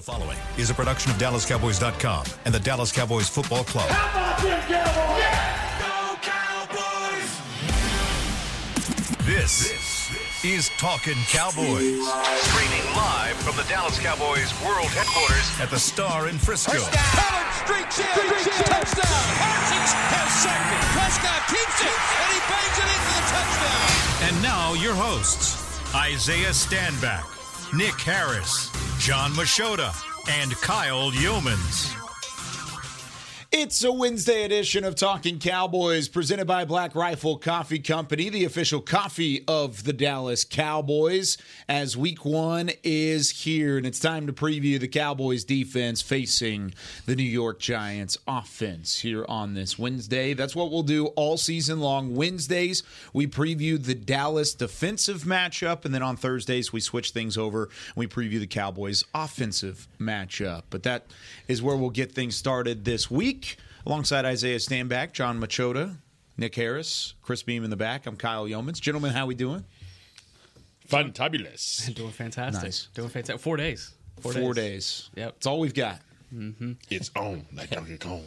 The following is a production of DallasCowboys.com and the Dallas Cowboys Football Club. How about them Cowboys? This is Talking Cowboys. Streaming live from the Dallas Cowboys World Headquarters at the Star in Frisco. Pollard streaks in. Touchdown. Parsons has sacked it. Prescott keeps it, and he bangs it into the touchdown. And now your hosts, Isaiah Stanback, Nick Harris, John Machota, and Kyle Yeomans. It's a Wednesday edition of Talking Cowboys presented by Black Rifle Coffee Company, the official coffee of the Dallas Cowboys, as week one is here. And it's time to preview the Cowboys defense facing the New York Giants offense here on this Wednesday. That's what we'll do all season long. Wednesdays, we preview the Dallas defensive matchup. And then on Thursdays, we switch things over. And we preview the Cowboys offensive matchup. But that is where we'll get things started this week. Alongside Isaiah Stanback, John Machota, Nick Harris, Chris Beam in the back. I'm Kyle Yeomans. Gentlemen, how we doing? Fantabulous. Doing fantastic. Nice. Doing fantastic. Four days. Four, days. Yep. It's all we've got. It's on like Donkey Kong.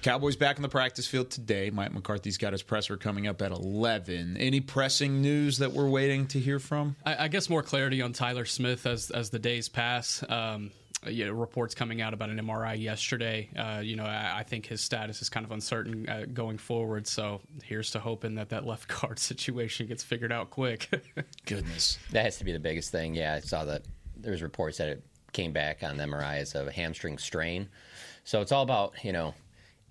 Cowboys back in the practice field today. Mike McCarthy's got his presser coming up at 11. Any pressing news that we're waiting to hear from? I, I guess more clarity on Tyler Smith as as the days pass. Um, you know, reports coming out about an MRI yesterday. Uh, you know, I, I think his status is kind of uncertain uh, going forward. So here's to hoping that that left guard situation gets figured out quick. Goodness. That has to be the biggest thing. Yeah, I saw that there was reports that it came back on the MRI as a hamstring strain. So it's all about you know.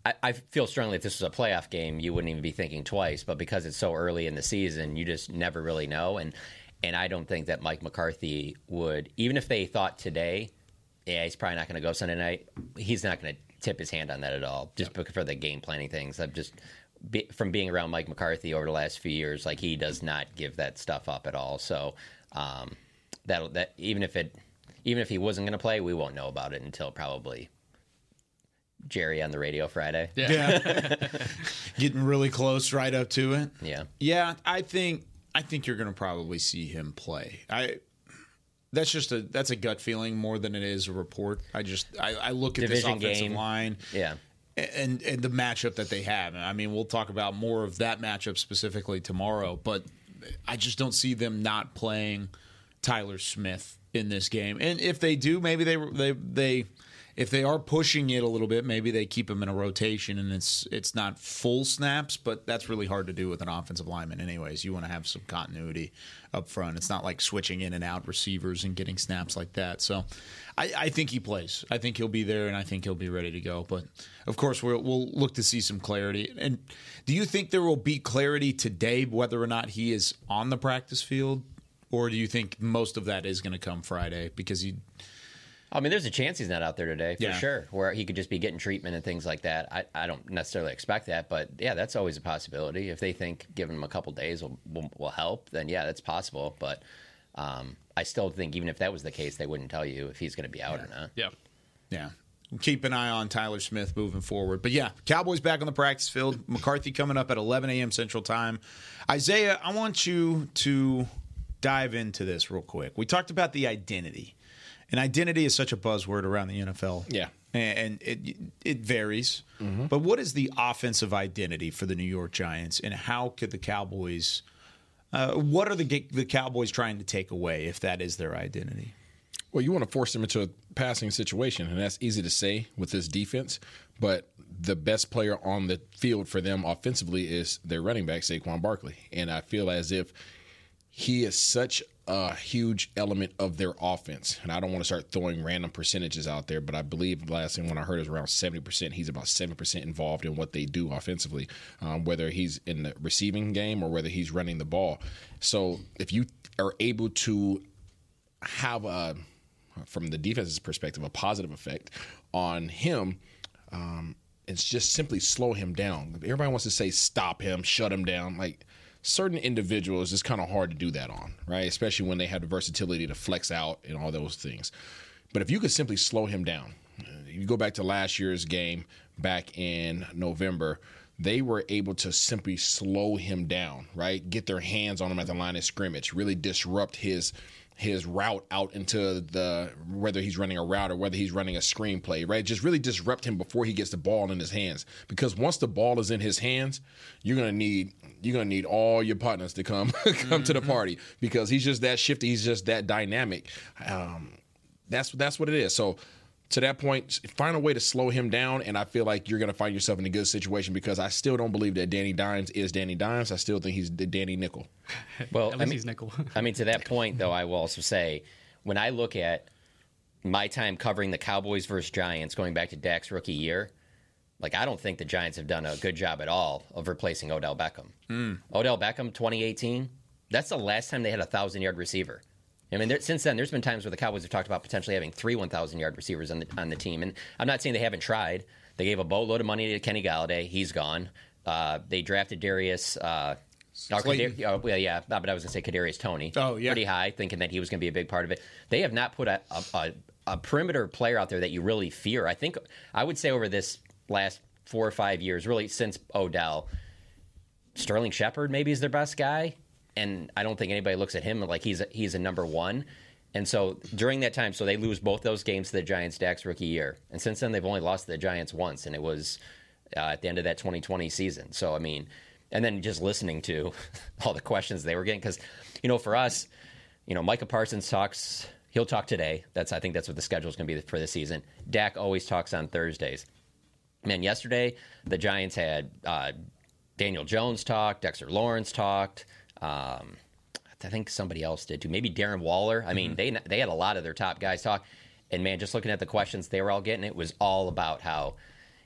I, I feel strongly if this was a playoff game, you wouldn't even be thinking twice. But because it's so early in the season, you just never really know. And and I don't think that Mike McCarthy would, even if they thought today, yeah, he's probably not going to go Sunday night. He's not going to tip his hand on that at all, just because for the game planning things. I'm just be, from being around Mike McCarthy over the last few years, like he does not give that stuff up at all. So um, that that even if it even if he wasn't going to play, we won't know about it until probably Jerry on the radio Friday. Yeah. Getting really close right up to it. Yeah. Yeah, I think I think you're going to probably see him play. I that's just a that's a gut feeling more than it is a report. I just I, I look at Division this offensive game. line Yeah. and and the matchup that they have. I mean, we'll talk about more of that matchup specifically tomorrow, but I just don't see them not playing Tyler Smith in this game. And if they do, maybe they they they if they are pushing it a little bit, maybe they keep him in a rotation and it's it's not full snaps, but that's really hard to do with an offensive lineman anyways. You want to have some continuity up front. It's not like switching in and out receivers and getting snaps like that. So I, I think he plays. I think he'll be there and I think he'll be ready to go. But of course we'll we'll look to see some clarity. And do you think there will be clarity today whether or not he is on the practice field? Or do you think most of that is going to come Friday because he I mean, there's a chance he's not out there today for Yeah. sure, where he could just be getting treatment and things like that. I, I don't necessarily expect that, but yeah, that's always a possibility. If they think giving him a couple days will, will, will help, then yeah, that's possible. But um, I still think even if that was the case, they wouldn't tell you if he's going to be out or not. yeah. Yeah. Keep an eye on Tyler Smith moving forward. But yeah, Cowboys back on the practice field. McCarthy coming up at 11 a.m. Central Time. Isaiah, I want you to dive into this real quick. We talked about the identity, and identity is such a buzzword around the NFL. Yeah. And it it varies. But what is the offensive identity for the New York Giants, and how could the Cowboys? Uh, what are the the Cowboys trying to take away if that is their identity? Well, you want to force them into a passing situation, and that's easy to say with this defense. But the best player on the field for them offensively is their running back, Saquon Barkley. And I feel as if he is such a huge element of their offense. And I don't want to start throwing random percentages out there, but I believe last thing when I heard is around 70%. He's about 70% involved in what they do offensively, um, whether he's in the receiving game or whether he's running the ball. So if you are able to have a from the defense's perspective, a positive effect on him. Um, it's just simply slow him down. Everybody wants to say stop him, shut him down. Like certain individuals, it's kind of hard to do that on, right? Especially when they have the versatility to flex out and all those things. But if you could simply slow him down, you go back to last year's game back in November. They were able to simply slow him down, right? Get their hands on him at the line of scrimmage, really disrupt his his route out into the whether he's running a route or whether he's running a screenplay, right? Just really disrupt him before he gets the ball in his hands. Because once the ball is in his hands, you're gonna need you're gonna need all your partners to come come mm-hmm. to the party because he's just that shifty, he's just that dynamic. Um, that's that's what it is. So to that point, find a way to slow him down, and I feel like you're going to find yourself in a good situation because I still don't believe that Danny Dimes is Danny Dimes. I still think he's the Danny Nickel. Well, at least I mean, he's nickel. I mean, to that point, though, I will also say when I look at my time covering the Cowboys versus Giants, going back to Dak's rookie year, like I don't think the Giants have done a good job at all of replacing Odell Beckham. Mm. Odell Beckham, 2018, that's the last time they had a thousand yard receiver. I mean, there, since then, there's been times where the Cowboys have talked about potentially having three 1,000 yard receivers on the on the team, and I'm not saying they haven't tried. They gave a boatload of money to Kenny Golladay. He's gone. Uh, they drafted Darius. Uh, Kadar- oh, well, yeah, but I was going to say Kadarius Toney. Oh, yeah, pretty high, thinking that he was going to be a big part of it. They have not put a, a, a perimeter player out there that you really fear. I think I would say over this last four or five years, really since Odell, Sterling Shepard maybe is their best guy and I don't think anybody looks at him like he's a, he's a number one. And so during that time, so they lose both those games to the Giants Dak's rookie year, and since then they've only lost to the Giants once, and it was uh, at the end of that 2020 season. So I mean, and then just listening to all the questions they were getting, because you know, for us, you know, Micah Parsons talks. He'll talk today. That's I think that's what the schedule is going to be for the season. Dak always talks on Thursdays. Man, yesterday the Giants had uh, Daniel Jones talk, Dexter Lawrence talked. Um, I think somebody else did too. Maybe Darren Waller. I mean, mm-hmm. they they had a lot of their top guys talk. And man, just looking at the questions they were all getting, it was all about how,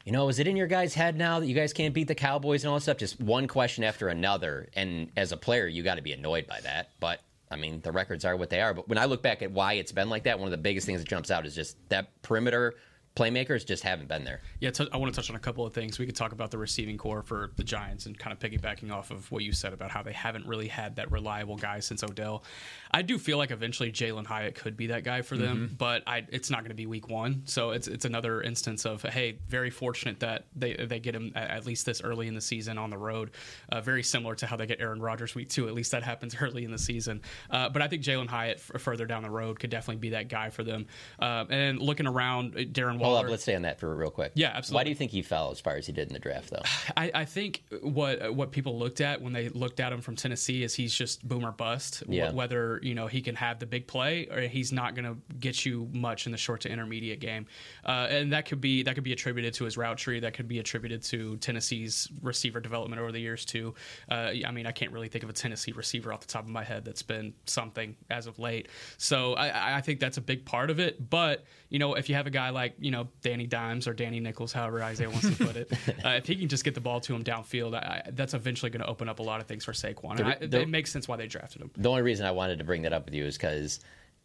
you know, is it in your guys' head now that you guys can't beat the Cowboys and all that stuff? Just one question after another. And as a player, you got to be annoyed by that. But I mean, the records are what they are. But when I look back at why it's been like that, one of the biggest things that jumps out is just that perimeter playmakers just haven't been there. Yeah, t- I want to touch on a couple of things. We could talk about the receiving core for the Giants and kind of piggybacking off of what you said about how they haven't really had that reliable guy since Odell. I do feel like eventually Jalen Hyatt could be that guy for them, mm-hmm. but I, it's not going to be week one. So it's it's another instance of hey, very fortunate that they they get him at least this early in the season on the road. Uh, very similar to how they get Aaron Rodgers week two. At least that happens early in the season. Uh, but I think Jalen Hyatt f- further down the road could definitely be that guy for them. Uh, and looking around, uh, Darren Waller. Hold up, let's stay on that for real quick. Yeah, absolutely. Why do you think he fell as far as he did in the draft, though? I, I think what what people looked at when they looked at him from Tennessee is he's just boomer bust. Yeah. Whether you know he can have the big play or he's not going to get you much in the short to intermediate game, uh, and that could be that could be attributed to his route tree. That could be attributed to Tennessee's receiver development over the years too. Uh, I mean, I can't really think of a Tennessee receiver off the top of my head that's been something as of late. So I, I think that's a big part of it. But you know, if you have a guy like you know Danny Dimes or Danny Nichols, however Isaiah wants to put it, uh, if he can just get the ball to him downfield, I, that's eventually going to open up a lot of things for Saquon. The, the, it makes sense why they drafted him. The only reason I wanted to bring that up with you is because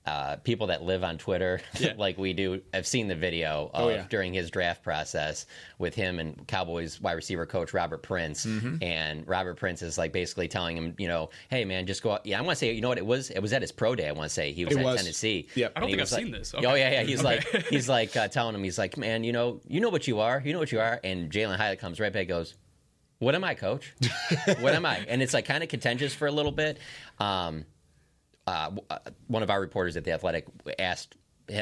uh, people that live on Twitter, yeah. like we do, have seen the video oh, of, oh, yeah. during his draft process with him and Cowboys wide receiver coach Robert Prince, mm-hmm. and Robert Prince is like basically telling him, you know, hey man, just go. Out. Yeah, I want to say, you know what it was? It was at his pro day. I want to say he was it at was. Tennessee. Yeah, I don't think I've like, seen this. Okay. Oh yeah, yeah. He's okay. like, he's like uh, telling him, he's like, man, you know, you know what you are, you know what you are, and Jalen Hyatt comes right back, goes. What am I, coach? what am I? And it's like kind of contentious for a little bit. Um, uh, uh, one of our reporters at the Athletic asked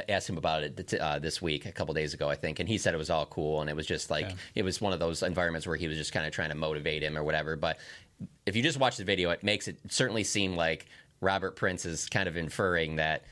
asked him about it uh, this week, a couple days ago, I think, and he said it was all cool, and it was just like yeah. it was one of those environments where he was just kind of trying to motivate him or whatever. But if you just watch the video, it makes it certainly seem like Robert Prince is kind of inferring that.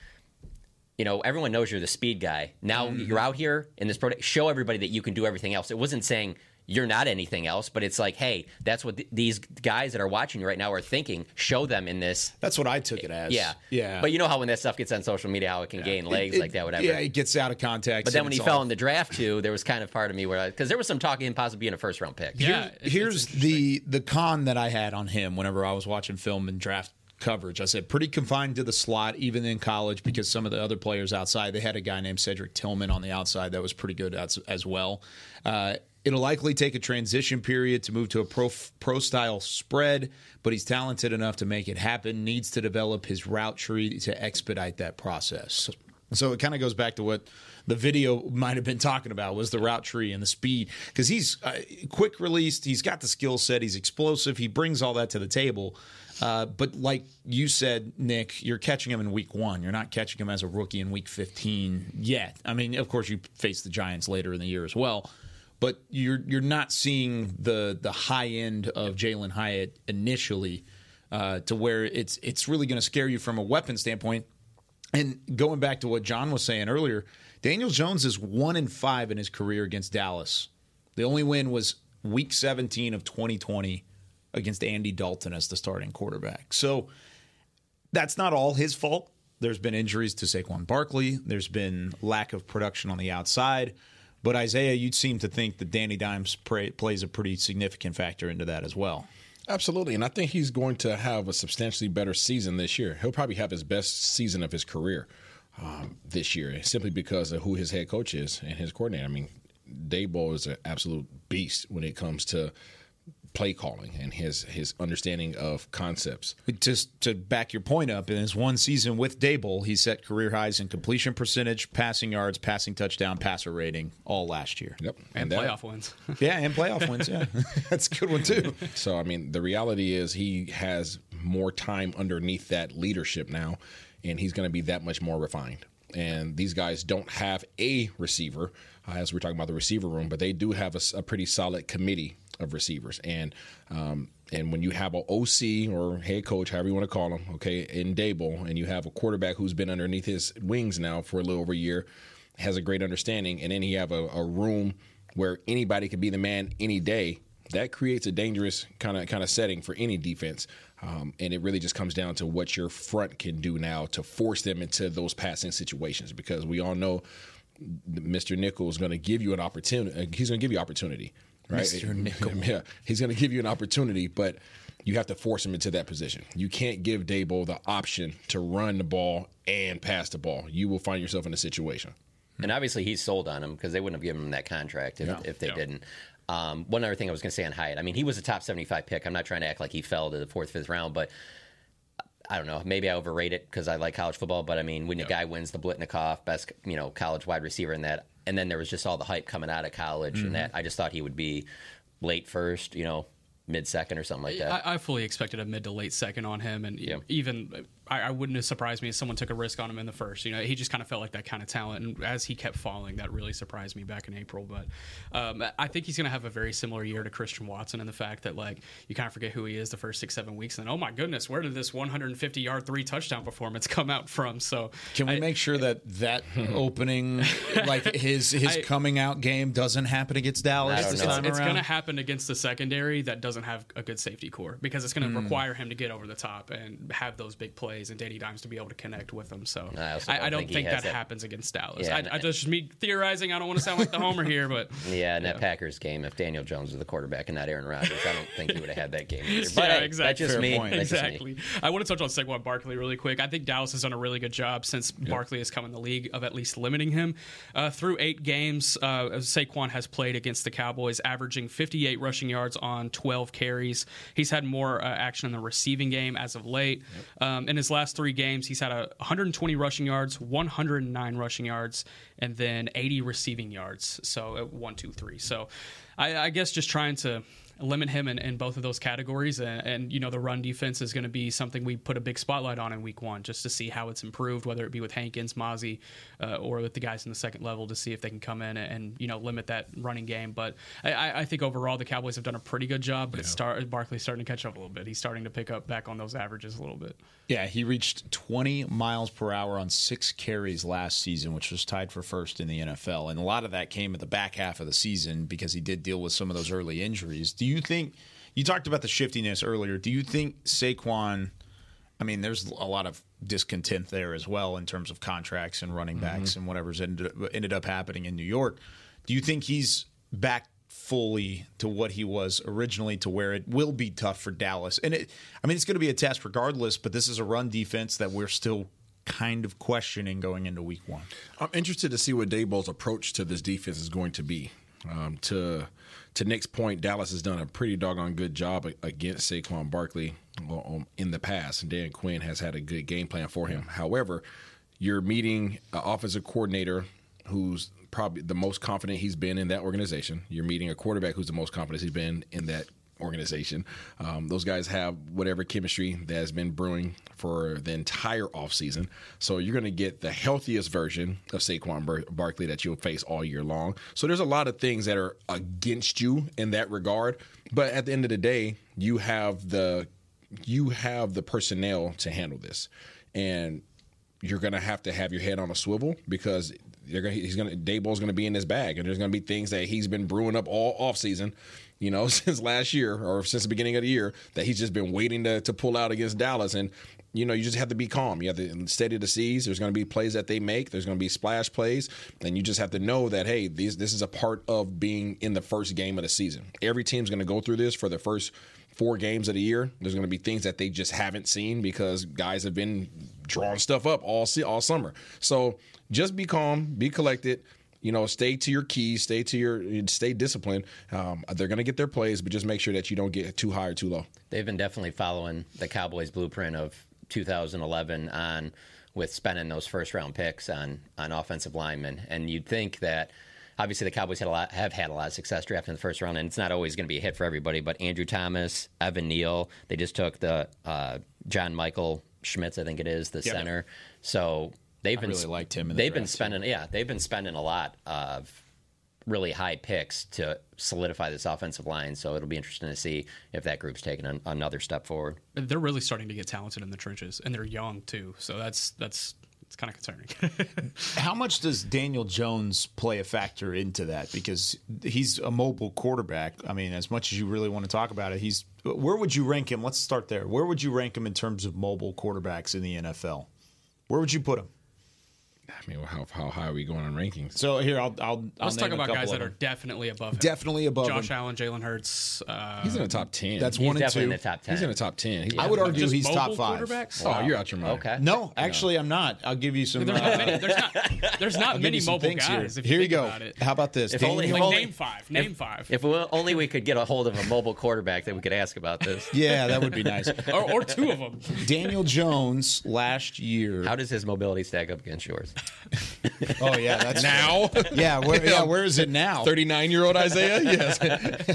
You know, everyone knows you're the speed guy. Now mm-hmm. you're out here in this product. Show everybody that you can do everything else. It wasn't saying you're not anything else. But it's like, hey, that's what th- these guys that are watching you right now are thinking. Show them in this. That's what I took it as. Yeah, yeah. But you know how when that stuff gets on social media, how it can yeah. gain legs it, like that, whatever. Yeah, it gets out of context. But then when he fell in the draft too, there was kind of part of me where because there was some talk of him possibly being a first round pick. Yeah. Here's, here's the the con that I had on him whenever I was watching film and draft coverage. I said pretty confined to the slot, even in college, because some of the other players outside, they had a guy named Cedric Tillman on the outside that was pretty good as, as well. Uh, It'll likely take a transition period to move to a pro, pro style spread, but he's talented enough to make it happen. Needs to develop his route tree to expedite that process. So it kind of goes back to what the video might have been talking about was the route tree and the speed because he's uh, quick released. He's got the skill set. He's explosive. He brings all that to the table. Uh, but like you said, Nick, you're catching him in week one. You're not catching him as a rookie in week 15 yet. I mean, of course, you face the Giants later in the year as well. But you're you're not seeing the the high end of Jalen Hyatt initially uh, to where it's it's really going to scare you from a weapon standpoint and going back to what John was saying earlier, Daniel Jones is one in five in his career against Dallas. The only win was week 17 of 2020 against Andy Dalton as the starting quarterback. So that's not all his fault. There's been injuries to Saquon Barkley. There's been lack of production on the outside. But Isaiah, you'd seem to think that Danny Dimes play, plays a pretty significant factor into that as well. Absolutely. And I think he's going to have a substantially better season this year. He'll probably have his best season of his career um, this year simply because of who his head coach is and his coordinator. I mean, Daboll is an absolute beast when it comes to play calling and his his understanding of concepts. Just to back your point up, in his one season with Daboll, he set career highs in completion percentage, passing yards, passing touchdown, passer rating, all last year. Yep, and, and playoff wins. yeah, and playoff wins. Yeah, that's a good one too. So I mean, the reality is he has more time underneath that leadership now, and he's going to be that much more refined. And these guys don't have a receiver, uh, as we're talking about the receiver room, but they do have a, a pretty solid committee of receivers. And um, and when you have an OC or head coach, however you want to call him, okay, in Daboll, and you have a quarterback who's been underneath his wings now for a little over a year, has a great understanding, and then you have a, a room where anybody could be the man any day. That creates a dangerous kind of kind of setting for any defense, um, and it really just comes down to what your front can do now to force them into those passing situations. Because we all know Mr. Nickel is going to give you an opportunity. He's going to give you opportunity right? Mr. Nickel. Yeah, he's going to give you an opportunity, but you have to force him into that position. You can't give Daboll the option to run the ball and pass the ball. You will find yourself in a situation. And obviously, he's sold on him because they wouldn't have given him that contract if, Yeah. if they Yeah. didn't. Um, one other thing I was going to say on Hyatt, I mean, he was a top 75 pick. I'm not trying to act like he fell to the fourth, fifth round, but I don't know. Maybe I overrate it because I like college football. But I mean, when a guy wins the Biletnikoff, best you know college wide receiver in that, and then there was just all the hype coming out of college, and mm-hmm. that I just thought he would be late first, you know, mid second or something like that. I, I fully expected a mid to late second on him, and Yeah. even I, I wouldn't have surprised me if someone took a risk on him in the first. You know, he just kind of felt like that kind of talent, and as he kept falling, that really surprised me back in April. But um, I think he's going to have a very similar year to Christian Watson in the fact that like you kind of forget who he is the first six seven weeks, and then oh my goodness, where did this 150 yard three touchdown performance come out from? So Can we I- make sure that that opening, like his his I- coming out game, doesn't happen against Dallas this know. time it's around? going to happen against the secondary that doesn't have a good safety core because it's going to require him to get over the top and have those big plays and Danny Dimes to be able to connect with them. So I I, don't I don't think think, that, that- happens against Dallas. Yeah, I, and- I just me theorizing. I don't want to sound like the homer here, but yeah, in that Packers game, if Daniel Jones was the quarterback and not Aaron Rodgers, I don't think he would have had that game either. But yeah, hey, exactly. that's just me. point. That's just me. exactly. I want to touch on Saquon Barkley really quick. I think Dallas has done a really good job since Barkley has come in the league of at least limiting him. Uh, through eight games, uh, Saquon has played against the Cowboys, averaging 58 rushing yards on 12 carries. He's had more uh, action in the receiving game as of late. Um, in his last three games, he's had a 120 rushing yards, 109 rushing yards, and then 80 receiving yards. So one, two, three. So I, I guess just trying to limit him in, in both of those categories. And, and you know, the run defense is going to be something we put a big spotlight on in week one just to see how it's improved, whether it be with Hankins, Mazi, uh, or with the guys in the second level to see if they can come in and, you know, limit that running game. But I- I, think overall the Cowboys have done a pretty good job, but it's start, Barkley's starting to catch up a little bit. He's starting to pick up back on those averages a little bit. Yeah, he reached 20 miles per hour on six carries last season, which was tied for first in the NFL. And a lot of that came at the back half of the season because he did deal with some of those early injuries. Do you think you talked about the shiftiness earlier? Do you think Saquon? I mean, there's a lot of discontent there as well in terms of contracts and running backs and whatever's ended, ended up happening in New York. Do you think he's back fully to what he was originally to where it will be tough for Dallas? And it, I mean, it's going to be a test regardless, but this is a run defense that we're still kind of questioning going into week one. I'm interested to see what Daboll's approach to this defense is going to be. Um, to to Nick's point, Dallas has done a pretty doggone good job against Saquon Barkley um, in the past, and Dan Quinn has had a good game plan for him. However, you're meeting an offensive coordinator who's probably the most confident he's been in that organization. You're meeting a quarterback who's the most confident he's been in that organization. Um, those guys have whatever chemistry that has been brewing for the entire offseason. So you're going to get the healthiest version of Saquon Bar- Barkley that you'll face all year long. So there's a lot of things that are against you in that regard. But at the end of the day, you have the you have the personnel to handle this. And you're going to have to have your head on a swivel because you're gonna, he's going to Daboll's going to be in his bag, and there's going to be things that he's been brewing up all off season, you know, since last year or since the beginning of the year that he's just been waiting to to pull out against Dallas, and you know you just have to be calm. You have to steady the seas. There's going to be plays that they make. There's going to be splash plays, and you just have to know that hey, these this is a part of being in the first game of the season. Every team's going to go through this for the first four games of the year. There's going to be things that they just haven't seen because guys have been drawing stuff up all all summer. So just be calm, be collected. You know, stay to your keys, stay to your, stay disciplined. Um, they're going to get their plays, but just make sure that you don't get too high or too low. They've been definitely following the Cowboys' blueprint of 2011 on with spending those first round picks on on offensive linemen, and you'd think that obviously the Cowboys had a lot, have had a lot of success drafting the first round, and it's not always going to be a hit for everybody. But Andrew Thomas, Evan Neal, they just took the uh, John Michael Schmitz, I think it is, the Yep. center. So they've been really liked him in they've been spending, yeah, they've been spending a lot of really high picks to solidify this offensive line. So it'll be interesting to see if that group's taking an, another step forward. They're really starting to get talented in the trenches, and they're young too. So that's that's it's kind of concerning. How much does Daniel Jones play a factor into that? Because he's a mobile quarterback. I mean, as much as you really want to talk about it, he's where would you rank him? Let's start there. Where would you rank him in terms of mobile quarterbacks in the NFL? Where would you put him? I mean, how, how high are we going on rankings? So here, I'll I'll, I'll Let's talk name a about couple guys that are definitely above him. definitely above Josh him. Allen, Jalen Hurts. Uh, He's in the top 10. That's He's one and definitely two. in the top ten. He's in the top 10. He's, I would argue just he's top five. quarterbacks. Oh, you're out your mind. Okay. No, actually, I'm not. I'll give you some. There's uh, not many. There's not. There's not many mobile things guys. Here, If you here you go. About it. How about this? If only- Daniel- if Like only- name five. Name five. If we, only we could get a hold of a mobile quarterback that we could ask about this. yeah, that would be nice. or, or two of them. Daniel Jones last year. How does his mobility stack up against yours? Oh yeah, that's Now, Yeah, where, yeah, where is it now? 39 year old Isaiah? Yes.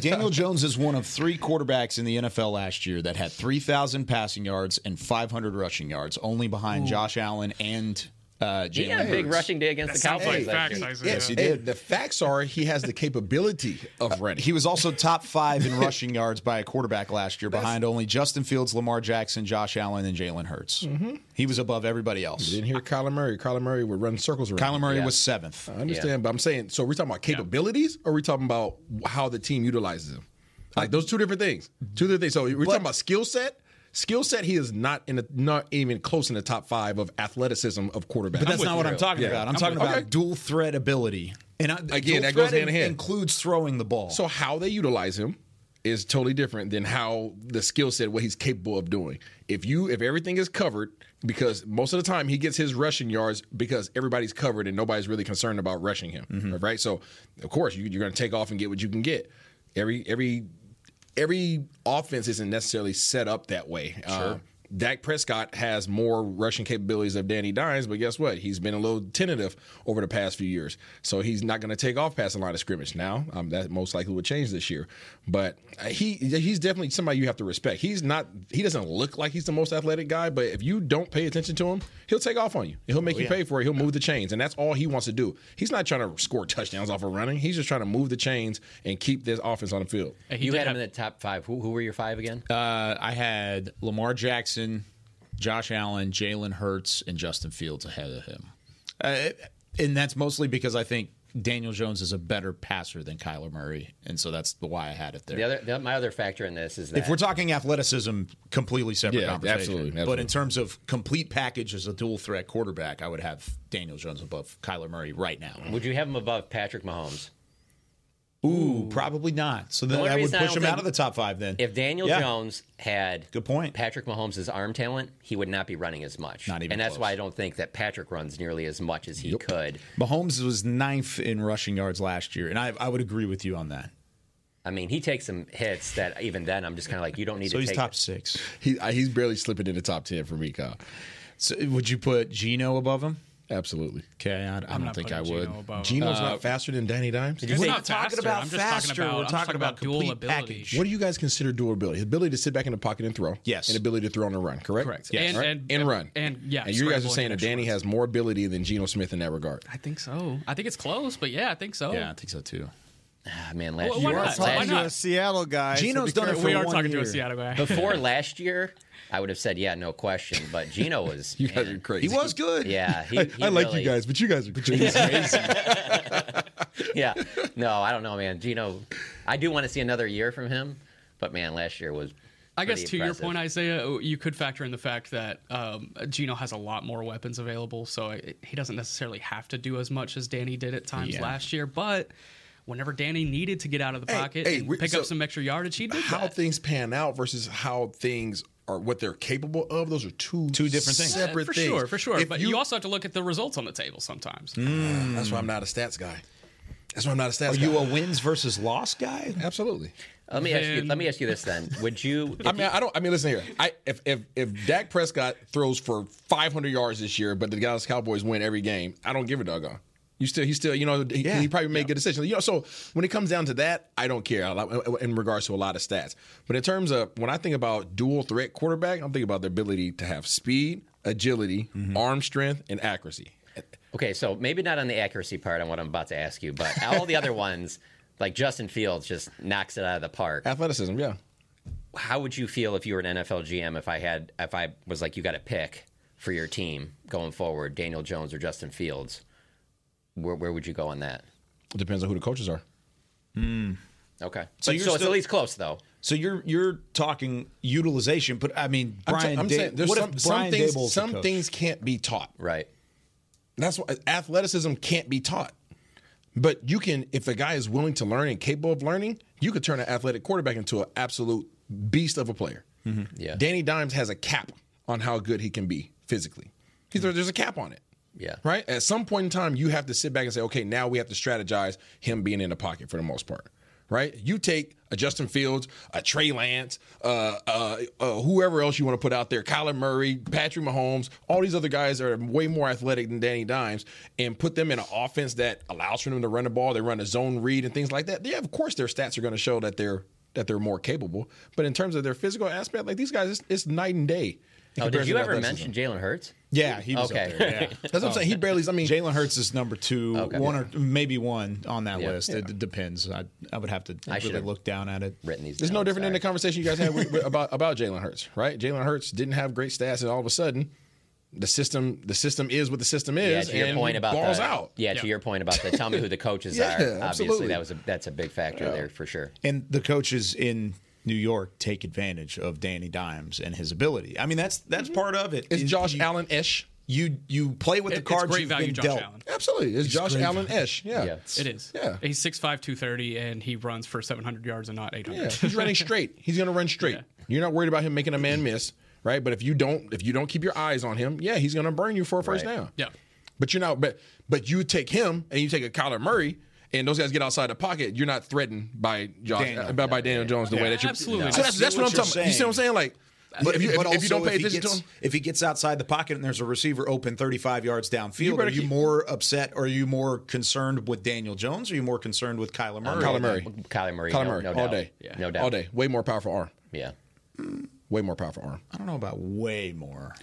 Daniel Jones is one of three quarterbacks in the NFL last year that had 3,000 passing yards and 500 rushing yards, only behind Josh Allen and uh, He Jalen had a big rushing day against the Cowboys. like facts, year. Yes, he Hey, did. the facts are he has the capability of running. He was also top five in rushing yards by a quarterback last year, behind only Justin Fields, Lamar Jackson, Josh Allen, and Jalen Hurts. He was above everybody else. You didn't hear Kyler Murray. Kyler Murray would run circles around. Kyler Murray Yeah. was seventh. I understand, but I'm saying, so we're talking about capabilities, or are we talking about how the team utilizes him? Like those two different things. Two different things. So we're talking about skill set. Skill set, he is not in the not even close in the top five of athleticism of quarterbacks. But that's not what. I'm talking Yeah. about. I'm, I'm talking with- about okay. dual threat ability. And I, Again, that goes hand in hand. Includes throwing the ball. So how they utilize him is totally different than how the skill set, what he's capable of doing. If you if everything is covered, because most of the time he gets his rushing yards because everybody's covered and nobody's really concerned about rushing him, Mm-hmm. right? So of course you, you're going to take off and get what you can get. Every every every offense isn't necessarily set up that way. Uh, sure. Dak Prescott has more rushing capabilities of Danny Dimes, but guess what? He's been a little tentative over the past few years, so he's not going to take off past the line of scrimmage. Now, um, that most likely would change this year, but uh, he he's definitely somebody you have to respect. He's not he doesn't look like he's the most athletic guy, but if you don't pay attention to him, he'll take off on you. He'll make you pay for it. He'll move the chains, and that's all he wants to do. He's not trying to score touchdowns off of running. He's just trying to move the chains and keep this offense on the field. You had him in the top five. Who, who were your five again? Uh, I had Lamar Jackson, Josh Allen, Jalen Hurts, and Justin Fields ahead of him. Uh, and that's mostly because I think Daniel Jones is a better passer than Kyler Murray, and so that's the why I had it there. the other, the, my other factor in this is that if we're talking athleticism, completely separate Yeah, conversation. absolutely, But in terms of complete package as a dual threat quarterback, I would have Daniel Jones above Kyler Murray right now. would you have him above Patrick Mahomes? Ooh, probably not. So then only I would reason I push don't him think- out of the top five. Then If Daniel Yeah. Jones had Good point. Patrick Mahomes' arm talent, he would not be running as much. Not even and that's close. why I don't think that Patrick runs nearly as much as he could. Mahomes was ninth in rushing yards last year, and I, I would agree with you on that. I mean, he takes some hits that even then I'm just kind of like, you don't need So to he's take top six. He uh, he's barely slipping in the top ten for me, Kyle. So would you put Geno above him? Absolutely. Okay, I, I don't not think I putting would. Geno above him. Geno's not faster than Danny Dimes. We're say not talking faster. about I'm just faster. talking about, We're I'm just talking about dual complete ability. package. What do you guys consider dual ability? His ability to sit back in the pocket and throw. Yes. And ability to throw on the run, correct? Correct. Yes. And, Right? and, and run. And yeah, And you guys are scramble saying that and Danny has more ability than Geno Smith in that regard. I think so. I think it's close, but yeah, I think so. Yeah, I think so too. Ah, man, last Well, year, why not? last Why Talking to not? a Seattle guy. so Geno's be done it careful. for We are one talking to a. Seattle guy. before last year, I would have said yeah, no question. But Geno was You guys man, are crazy. He was good. Yeah, he, I, he I like really- you guys, but you guys are crazy. Yeah, no, I don't know, man. Geno, I do want to see another year from him, but man, last year was. I guess pretty to your point, Isaiah, you could factor in the fact that um, Geno has a lot more weapons available, so it, he doesn't necessarily have to do as much as Danny did at times Yeah. last year. But whenever Danny needed to get out of the Hey, pocket hey, and we- pick so up some extra yardage, he did how that. things pan out versus how things are what they're capable of. Those are two Two different things. Separate for things. sure, for sure. If but you, also have to look at the results on the table sometimes. Mm. that's why I'm not a stats guy. That's why I'm not a stats Are guy. you a wins versus loss guy? Absolutely. Let me ask you. Let me ask you this then: Would you? I mean, I don't. I mean, listen here. I if if if Dak Prescott throws for 500 yards this year, but the Dallas Cowboys win every game, I don't give a doggone. You still, he still, you know, he, Yeah. he probably made good decisions. You know, so when it comes down to that, I don't care in regards to a lot of stats. But in terms of when I think about dual threat quarterback, I'm thinking about the ability to have speed, agility, mm-hmm. arm strength, and accuracy. Okay, so maybe not on the accuracy part on what I'm about to ask you, but all the other ones, like Justin Fields, just knocks it out of the park. Athleticism, yeah. How would you feel if you were an NFL GM if I had if I was like you got to pick for your team going forward, Daniel Jones or Justin Fields? Where where would you go on that? It depends on who the coaches are. Hmm. Okay, So so, you're so it's at least close though. So you're you're talking utilization, but I mean, I'm, Brian. t- I'm Da- saying there's what some, if some things. Daboll's Some things can't be taught. Right. That's why athleticism can't be taught. But you can, if a guy is willing to learn and capable of learning, you could turn an athletic quarterback into an absolute beast of a player. Mm-hmm. Yeah. Danny Dimes has a cap on how good he can be physically. He's, mm-hmm. there's a cap on it. Yeah. Right? At some point in time, you have to sit back and say, okay, now we have to strategize him being in the pocket for the most part. Right? You take a Justin Fields, a Trey Lance, uh, uh, uh, whoever else you want to put out there, Kyler Murray, Patrick Mahomes, all these other guys are way more athletic than Danny Dimes, and put them in an offense that allows for them to run the ball. They run a zone read and things like that. Yeah, of course, their stats are going to show that they're that they're more capable. But in terms of their physical aspect, like these guys, it's, it's night and day. In Oh, did you ever mention Jalen Hurts? Yeah, he was Okay. up there. Yeah. That's what I'm saying. He oh. barely. I mean, Jalen Hurts is number two, Okay. one or maybe one on that Yeah. list. It, it depends. I, I would have to I really should've look down at it. Written these. It's no down, different than the conversation you guys had with, with- about about Jalen Hurts, right? Jalen Hurts didn't have great stats, and all of a sudden, the system the system is what the system is. Yeah, is, to your and point about balls the, out. Yeah, to your point about the tell me who the coaches Yeah, are. Obviously, absolutely. that was a that's a big factor there for sure. And the coaches in New York take advantage of Danny Dimes and his ability. I mean, that's that's mm-hmm. part of it. It's Is Josh Allen ish. You you play with the cards it's great you've value, been Josh dealt. Allen. Absolutely, it's Josh. Allen ish. Yeah. Yeah. It is. Yeah. He's 6'5", 230, and he runs for 700 yards and not 800. Yeah, he's running straight. He's going to run straight. Yeah. You're not worried about him making a man miss, right? But if you don't, if you don't keep your eyes on him, yeah, he's going to burn you for a first Right. down. Yeah. But you're not. But but you take him and you take a Kyler Murray. And those guys get outside the pocket. You're not threatened by Josh, Daniel. uh, by, by Daniel Jones the way that you. Absolutely. So that's, that's what, what I'm you're talking about. You see what I'm saying? Like, But, if you, but if, if you don't pay attention gets, to him, if he gets outside the pocket and there's a receiver open 35 yards downfield, you are you keep- more upset or are you more concerned with Daniel Jones or are you more concerned with Kyler Murray? Kyler Murray, Kyler Murray, Kyler no, Murray, no all doubt. day, no doubt, all day, way more powerful arm, Yeah, way more powerful arm. I don't know about way more.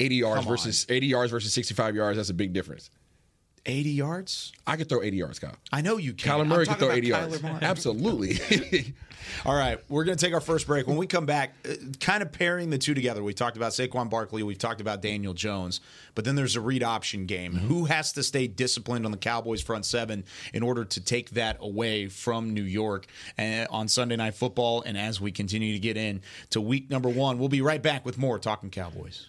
80 yards Come versus 80 yards versus 65 yards. That's a big difference. 80 yards? I could throw 80 yards, Kyle. I know you can. Kyler Murray could throw 80 about yards. Kyler Murray. Absolutely. All right, we're going to take our first break. When we come back, uh, kind of pairing the two together, we talked about Saquon Barkley, we've talked about Daniel Jones, but then there's a read option game. Who has to stay disciplined on the Cowboys front seven in order to take that away from New York uh, on Sunday Night Football? And as we continue to get in to week number one, we'll be right back with more Talking Cowboys.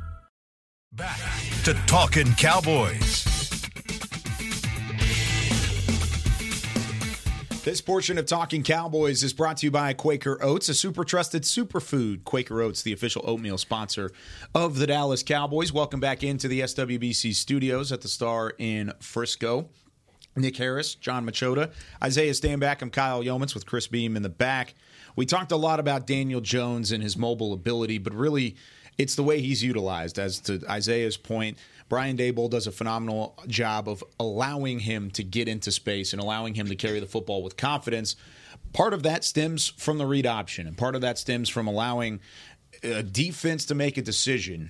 Back to Talking Cowboys. This portion of Talking Cowboys is brought to you by Quaker Oats, a super trusted superfood. Quaker Oats, the official oatmeal sponsor of the Dallas Cowboys. Welcome back into the SWBC studios at the Star in Frisco. Nick Harris, John Machota, Isaiah Stanback. I'm Kyle Yeomans with Chris Beam in the back. We talked a lot about Daniel Jones and his mobile ability, but really it's the way he's utilized. As to Isaiah's point, Brian Daboll does a phenomenal job of allowing him to get into space and allowing him to carry the football with confidence. Part of that stems from the read option, and part of that stems from allowing a defense to make a decision.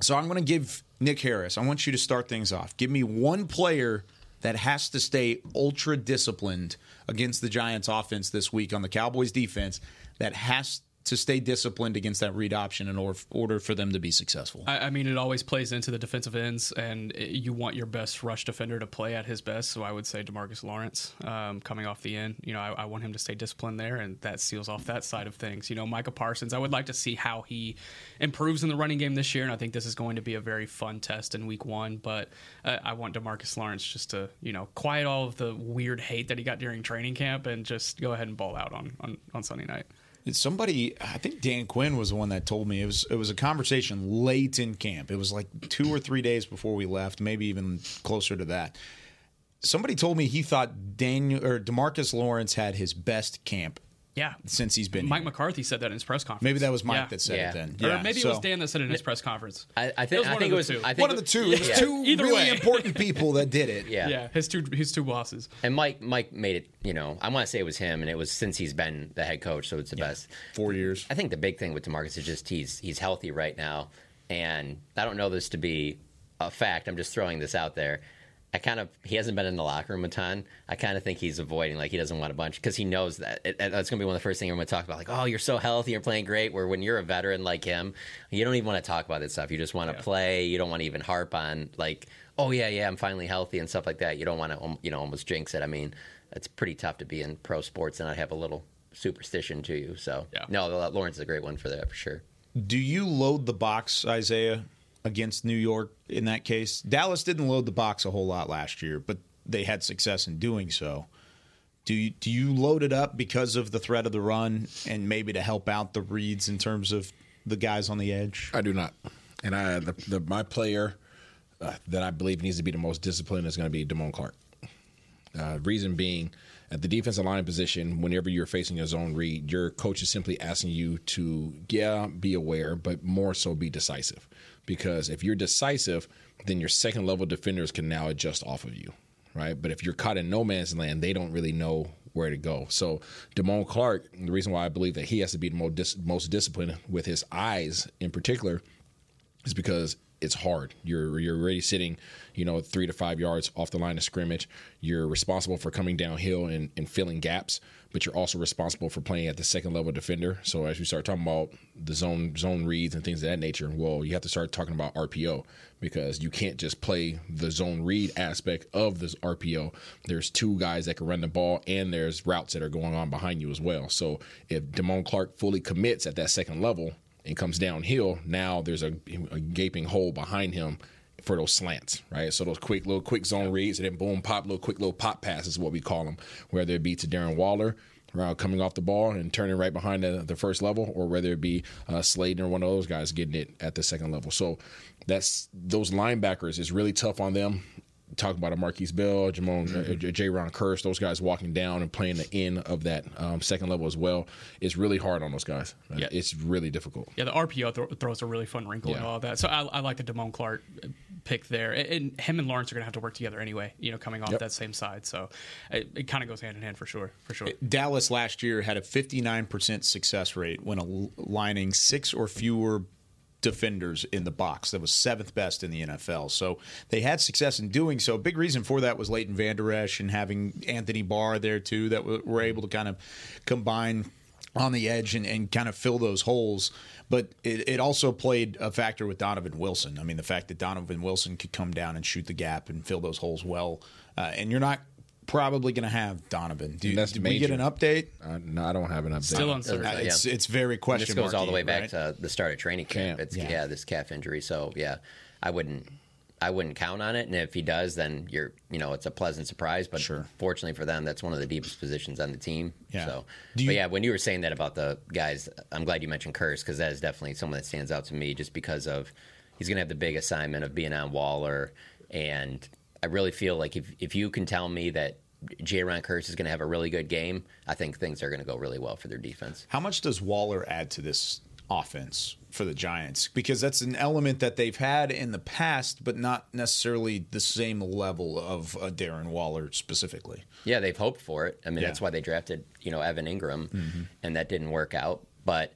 So I'm going to give Nick Harris, I want you to start things off. Give me one player that has to stay ultra disciplined against the Giants offense this week on the Cowboys defense that has to stay disciplined against that read option in order, order for them to be successful. I, I mean, it always plays into the defensive ends, and it, you want your best rush defender to play at his best. So I would say DeMarcus Lawrence um, coming off the end. You know, I, I, want him to stay disciplined there, and that seals off that side of things. You know, Micah Parsons, I would like to see how he improves in the running game this year, and I think this is going to be a very fun test in week one. But uh, I want DeMarcus Lawrence just to, you know, quiet all of the weird hate that he got during training camp and just go ahead and ball out on, on, on Sunday night. Somebody, I think Dan Quinn was the one that told me it was it was a conversation late in camp. It was like two or three days before we left, maybe even closer to that. Somebody told me he thought Daniel or DeMarcus Lawrence had his best camp yeah, since he's been Mike here. McCarthy said that in his press conference. Maybe that was Mike Yeah. that said Yeah. it then. Or maybe so- it was Dan that said it in his press conference. I, I think was I one think of it was the two. I think One of the two. It was Yeah. two Either really way. important people that did it. Yeah. Yeah, his two his two bosses. And Mike Mike made it, you know, I want to say it was him and it was since he's been the head coach, so it's the best. Four years. I think the big thing with DeMarcus is just he's he's healthy right now and I don't know this to be a fact. I'm just throwing this out there. I kind of he hasn't been in the locker room a ton. I kind of think he's avoiding like he doesn't want a bunch because he knows that it, that's going to be one of the first things we're going to talk about. Like, oh, you're so healthy, you're playing great. Where when you're a veteran like him, you don't even want to talk about this stuff. You just want to play. You don't want to even harp on like, oh yeah, yeah, I'm finally healthy and stuff like that. You don't want to um, you know almost jinx it. I mean, it's pretty tough to be in pro sports and not have a little superstition to you. So no, Lawrence is a great one for that for sure. Do you load the box, Isaiah, against New York in that case? Dallas didn't load the box a whole lot last year, but they had success in doing so. Do you, do you load it up because of the threat of the run and maybe to help out the reads in terms of the guys on the edge? I do not. And I, the, the, my player uh, that I believe needs to be the most disciplined is going to be Damone Clark. Uh, reason being, at the defensive line position, whenever you're facing a zone read, your coach is simply asking you to, yeah, be aware, but more so be decisive. Because if you're decisive, then your second level defenders can now adjust off of you, right? But if you're caught in no man's land, they don't really know where to go. So Damone Clark, the reason why I believe that he has to be the most, dis- most disciplined with his eyes in particular is because it's hard. You're you're already sitting, you know, three to five yards off the line of scrimmage. You're responsible for coming downhill and, and filling gaps, but you're also responsible for playing at the second level defender. So as we start talking about the zone zone reads and things of that nature, well, you have to start talking about RPO because you can't just play the zone read aspect of this RPO. There's two guys that can run the ball, and there's routes that are going on behind you as well. So if Damone Clark fully commits at that second level and comes downhill, now there's a, a gaping hole behind him for those slants, right? So those quick little quick zone reads and then boom pop little quick little pop passes, is what we call them, whether it be to Darren Waller. Uh, coming off the ball and turning right behind the, the first level, or whether it be uh, Slayton or one of those guys getting it at the second level. So that's those linebackers is really tough on them talk about a Markquese Bell, Jamon, Mm-hmm. uh, Jayron Kearse, those guys walking down and playing the end of that um, second level as well. It's really hard on those guys. Yeah. It's really difficult. Yeah, the RPO th- throws a really fun wrinkle and Yeah. all of that. So I, I like the Damone Clark pick there. And, and him and Lawrence are going to have to work together anyway, you know, coming off Yep. that same side. So it, it kind of goes hand in hand for sure. For sure. Dallas last year had a 59% success rate when aligning six or fewer defenders in the box. That was seventh best in the NFL. So they had success in doing so. Big reason for that was Leighton Vander Esch and having Anthony Barr there too that were able to kind of combine on the edge and, and kind of fill those holes. But it, it also played a factor with Donovan Wilson. I mean, the fact that Donovan Wilson could come down and shoot the gap and fill those holes well. Uh, and you're not probably going to have Donovan. Do, And that's did we get an update? Uh, no, I don't have an update. Still uncertain. Uh, it's it's very And question This goes all the way back right? to the start of training camp. It's Yeah. yeah. this calf injury. So yeah, I wouldn't. I wouldn't count on it, and if he does, then you're, you know, it's a pleasant surprise. But fortunately for them, that's one of the deepest positions on the team. Yeah. So, Do you- but yeah, when you were saying that about the guys, I'm glad you mentioned Kearse because that is definitely someone that stands out to me, just because of he's going to have the big assignment of being on Waller, and I really feel like if if you can tell me that Jayron Kearse is going to have a really good game, I think things are going to go really well for their defense. How much does Waller add to this offense for the Giants? Because that's an element that they've had in the past, but not necessarily the same level of uh, Darren Waller specifically. Yeah, they've hoped for it. I mean, Yeah. that's why they drafted, you know, Evan Engram, Mhm. and that didn't work out. But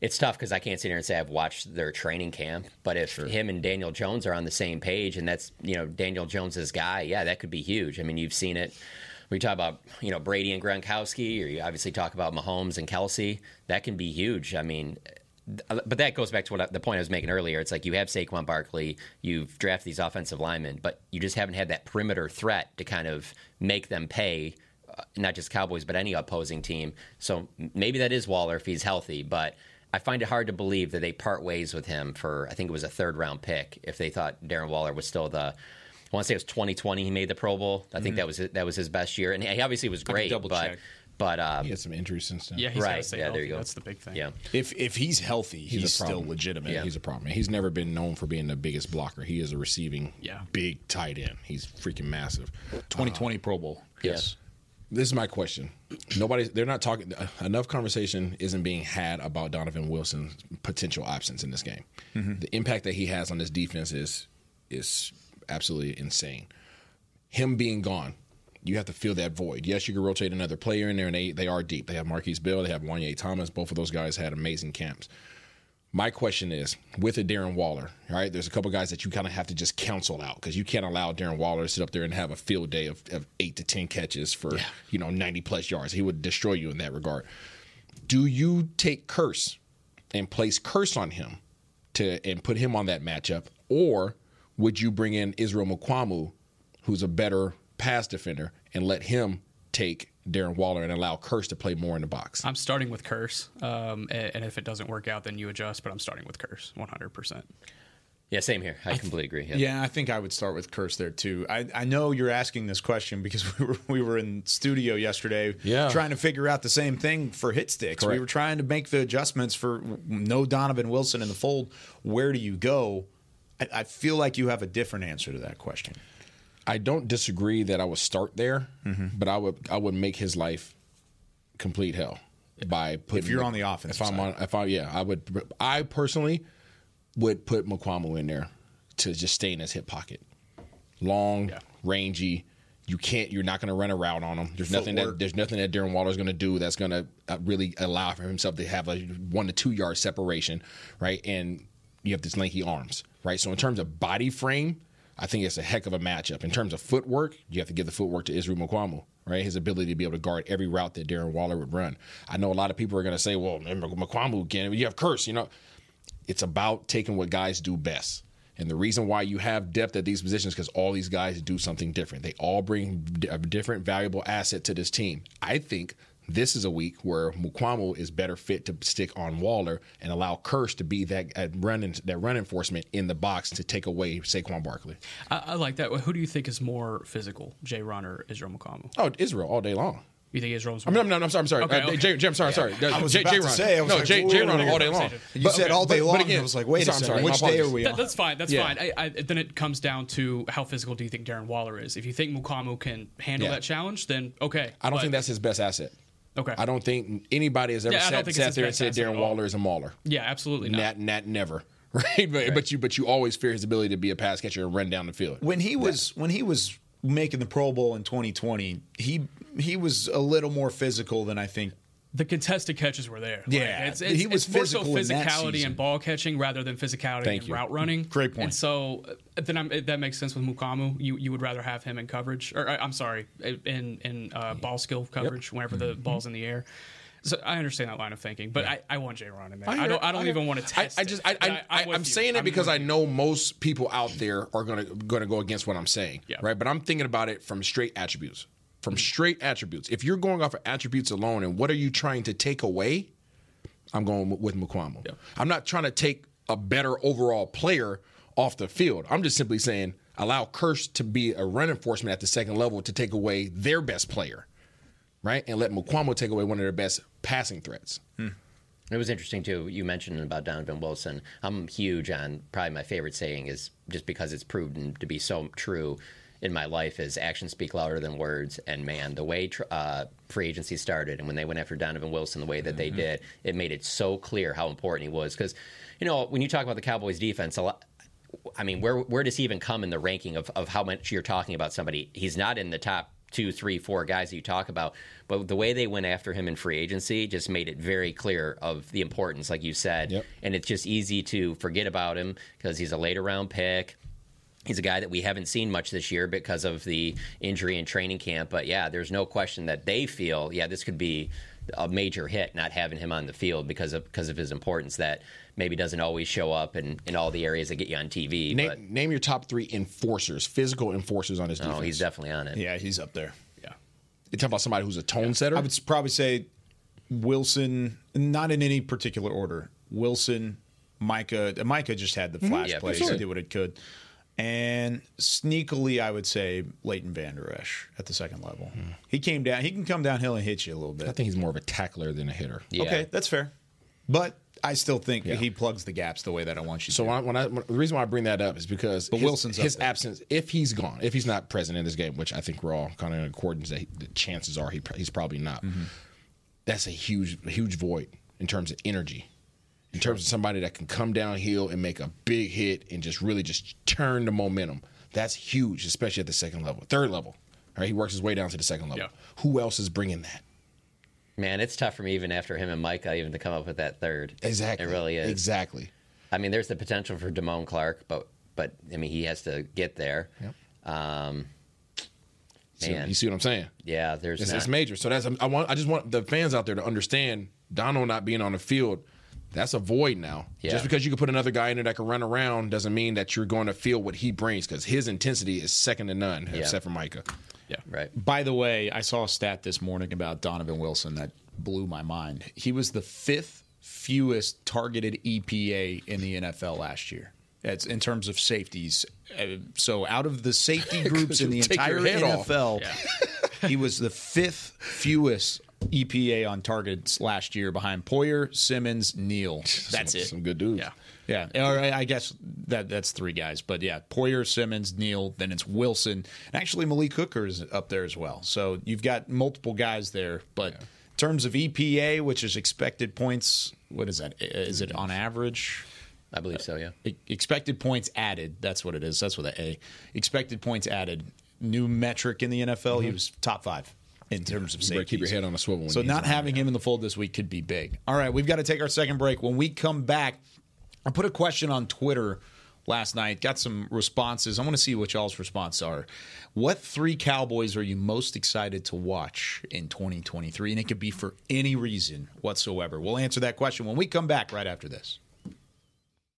it's tough because I can't sit here and say I've watched their training camp. But if him and Daniel Jones are on the same page, and that's you know Daniel Jones's guy, yeah, that could be huge. I mean, you've seen it. We talk about you know Brady and Gronkowski, or you obviously talk about Mahomes and Kelsey. That can be huge. I mean. But that goes back to what I, the point I was making earlier. It's like you have Saquon Barkley, you've drafted these offensive linemen, but you just haven't had that perimeter threat to kind of make them pay uh, not just Cowboys, but any opposing team. So maybe that is Waller if he's healthy, but I find it hard to believe that they part ways with him for, I think it was a third round pick, if they thought Darren Waller was still the. I want to say it was 2020 he made the Pro Bowl. I think Mhm. that was that was his best year, and he obviously was great. double but check. but um, He had some injuries since then. Yeah, he's right. stay Yeah, there you go. That's the big thing. Yeah. If if he's healthy, he's, still problem. legitimate. He's a problem. He's never been known for being the biggest blocker. He is a receiving Yeah. big tight end. He's freaking massive. 2020 Pro Bowl. Yes. This is my question. Nobody, they're not talking. uh, Enough conversation isn't being had about Donovan Wilson's potential absence in this game. Mhm. The impact that he has on this defense is is absolutely insane. Him being gone, you have to fill that void. Yes, you can rotate another player in there, and they they are deep. They have Markquese Bell, they have Juanyeh Thomas. Both of those guys had amazing camps. My question is with a Darren Waller, all right, there's a couple guys that you kind of have to just counsel out because you can't allow Darren Waller to sit up there and have a field day of, of eight to 10 catches for, you know, 90 plus yards. He would destroy you in that regard. Do you take Kearse and place Kearse on him to and put him on that matchup? Or would you bring in Israel Mukuamu, who's a better pass defender, and let him take Darren Waller and allow Kearse to play more in the box? I'm starting with Kearse, um, a- and, if it doesn't work out, then you adjust. But I'm starting with Kearse, 100. percent Yeah, same here. I completely agree. Yeah. Yeah. I think I would start with Kearse there too. I, I know you're asking this question because we were we were in studio yesterday, Yeah. trying to figure out the same thing for hit sticks. We were trying to make the adjustments for no Donovan Wilson in the fold. Where do you go? I, I feel like you have a different answer to that question. I don't disagree that I would start there, Mm-hmm. but I would I would make his life complete hell by putting. If you're on the offense, if I'm on, if I yeah, I would. I personally would put Mukuamu in there to just stay in his hip pocket, long, rangy. You can't. You're not going to run a route on him. There's nothing that Footwork. there's nothing that Darren Waller's going to do that's going to uh, really allow for himself to have a one to two yard separation, right? And you have this lanky arms, right? So in terms of body frame, I think it's a heck of a matchup. In terms of footwork, you have to give the footwork to Israel Mukuamu, right? His ability to be able to guard every route that Darren Waller would run. I know a lot of people are going to say, "Well, Mukuamu can you have Kearse?" You know, it's about taking what guys do best. And the reason why you have depth at these positions because all these guys do something different. They all bring a different valuable asset to this team. I think this is a week where Mukuamu is better fit to stick on Waller and allow Kearse to be that uh, run that run enforcement in the box to take away Saquon Barkley. I, I like that. Who do you think is more physical, Jayron or Israel Mukuamu? Oh, Israel all day long. You think Israel's I more? mean, no, no, I'm sorry. I'm sorry. Okay, uh, okay. Jay, Jay, I'm sorry. Sorry. I was Jay, about Jay to Ron. say, I was no, like, Jay, Jay Ron all day long. You said all day long, But again, I was like, wait a I'm sorry, second, my which day are we That- on? that's fine. That's Yeah. fine. I, I, then it comes down to how physical do you think Darren Waller is? If you think Mukuamu can handle Yeah. that challenge, then okay. I don't But- think that's his best asset. Okay. I don't think anybody has ever Yeah, sat, sat there and said Darren. Waller is a mauler. Yeah, absolutely not. Nat, nat, never. Right? But, but you but you always fear his ability to be a pass catcher and run down the field. when he was when he was making the Pro Bowl in 2020, he he was a little more physical than I think. The contested catches were there. Like, Yeah, it's, it's, he was it's more so physical in that physicality and ball catching rather than physicality Thank and you. route running. Great point. And so uh, then I'm, that makes sense with Mukuamu. You you would rather have him in coverage, or uh, I'm sorry, in in uh, ball skill coverage whenever the Mm-hmm. ball's in the air. So I understand that line of thinking, but I, I want Jayron in there. I, hear don't. I don't hear even want to test. I, I just I, I, you. saying it I'm because I know most people out there are gonna gonna go against what I'm saying. Yeah. Right. But I'm thinking about it from straight attributes. From straight attributes. If you're going off of attributes alone, and what are you trying to take away? I'm going with Mukuamu. I'm not trying to take a better overall player off the field. I'm just simply saying allow Kearse to be a run enforcement at the second level to take away their best player, right? And let Mukuamu take away one of their best passing threats. Hmm. It was interesting too. You mentioned about Donovan Wilson. I'm huge on probably my favorite saying is just because it's proven to be so true in my life is actions speak louder than words. And man, the way tr- uh, free agency started and when they went after Donovan Wilson the way that they did, it made it so clear how important he was. Because you know when you talk about the Cowboys defense, a lot. I mean, where where does he even come in the ranking of, of how much you're talking about somebody? He's not in the top two, three, four guys that you talk about. But the way they went after him in free agency just made it very clear of the importance, like you said. And it's just easy to forget about him because he's a later round pick. He's a guy that we haven't seen much this year because of the injury in training camp. But yeah, there's no question that they feel, yeah, this could be a major hit not having him on the field because of because of his importance that maybe doesn't always show up in, in all the areas that get you on TV. Name, but name your top three enforcers, physical enforcers on his defense. no, he's definitely on it. Yeah, he's up there. Yeah. You're talking about somebody who's a tone setter? I would probably say Wilson, not in any particular order. Wilson, Micah. Micah just had the Mhm. flash Yeah, plays, absolutely. did what it could. And sneakily, I would say Leighton Vander Esch at the second level. He came down. He can come downhill and hit you a little bit. I think he's more of a tackler than a hitter. Okay, that's fair. But I still think Yeah. he plugs the gaps the way that I want you So to. when I, when I, the reason why I bring that up is because But his, Wilson's his absence, if he's gone, if he's not present in this game, which I think we're all kind of in accordance that he, the chances are he, he's probably not. Mm-hmm. That's a huge huge void in terms of energy, in terms of somebody that can come downhill and make a big hit and just really just turn the momentum. That's huge, especially at the second level, third level. All right, he works his way down to the second level. Who else is bringing that? Man, it's tough for me even after him and Micah even to come up with that third. Exactly. It really is. Exactly. I mean, there's the potential for Damone Clark, but but I mean, he has to get there. Yep. Um, See- man, you see what I'm saying? Yeah, there's It's, not- it's major. So that's I want I just want the fans out there to understand Dono not being on the field. That's a void now. Yeah. Just because you can put another guy in there that can run around doesn't mean that you're going to feel what he brings because his intensity is second to none, Yeah. except for Micah. Yeah, right. By the way, I saw a stat this morning about Donovan Wilson that blew my mind. He was the fifth fewest targeted EPA in the NFL last year. It's in terms of safeties. Uh, So out of the safety groups in the entire head off. NFL, he was the fifth fewest EPA on targets last year behind Poyer, Simmons, Neal. That's some, it. Some good dudes. Yeah. Yeah, or I I guess that that's three guys, but yeah, Poyer, Simmons, Neal, then it's Wilson, and actually Malik Hooker is up there as well. So you've got multiple guys there, but in terms of EPA, which is expected points, what is that? Is it on average? I believe so. Yeah. Expected points added. That's what it is. That's what the A. Expected points added. New metric in the NFL. He mm-hmm. was top five in terms of. You keep your head on a swivel when So not having him in the fold this week could be big. All right, we've got to take our second break. When we come back, I put a question on Twitter last night. Got some responses. I want to see what y'all's responses are. What three Cowboys are you most excited to watch in 2023? And it could be for any reason whatsoever. We'll answer that question when we come back right after this.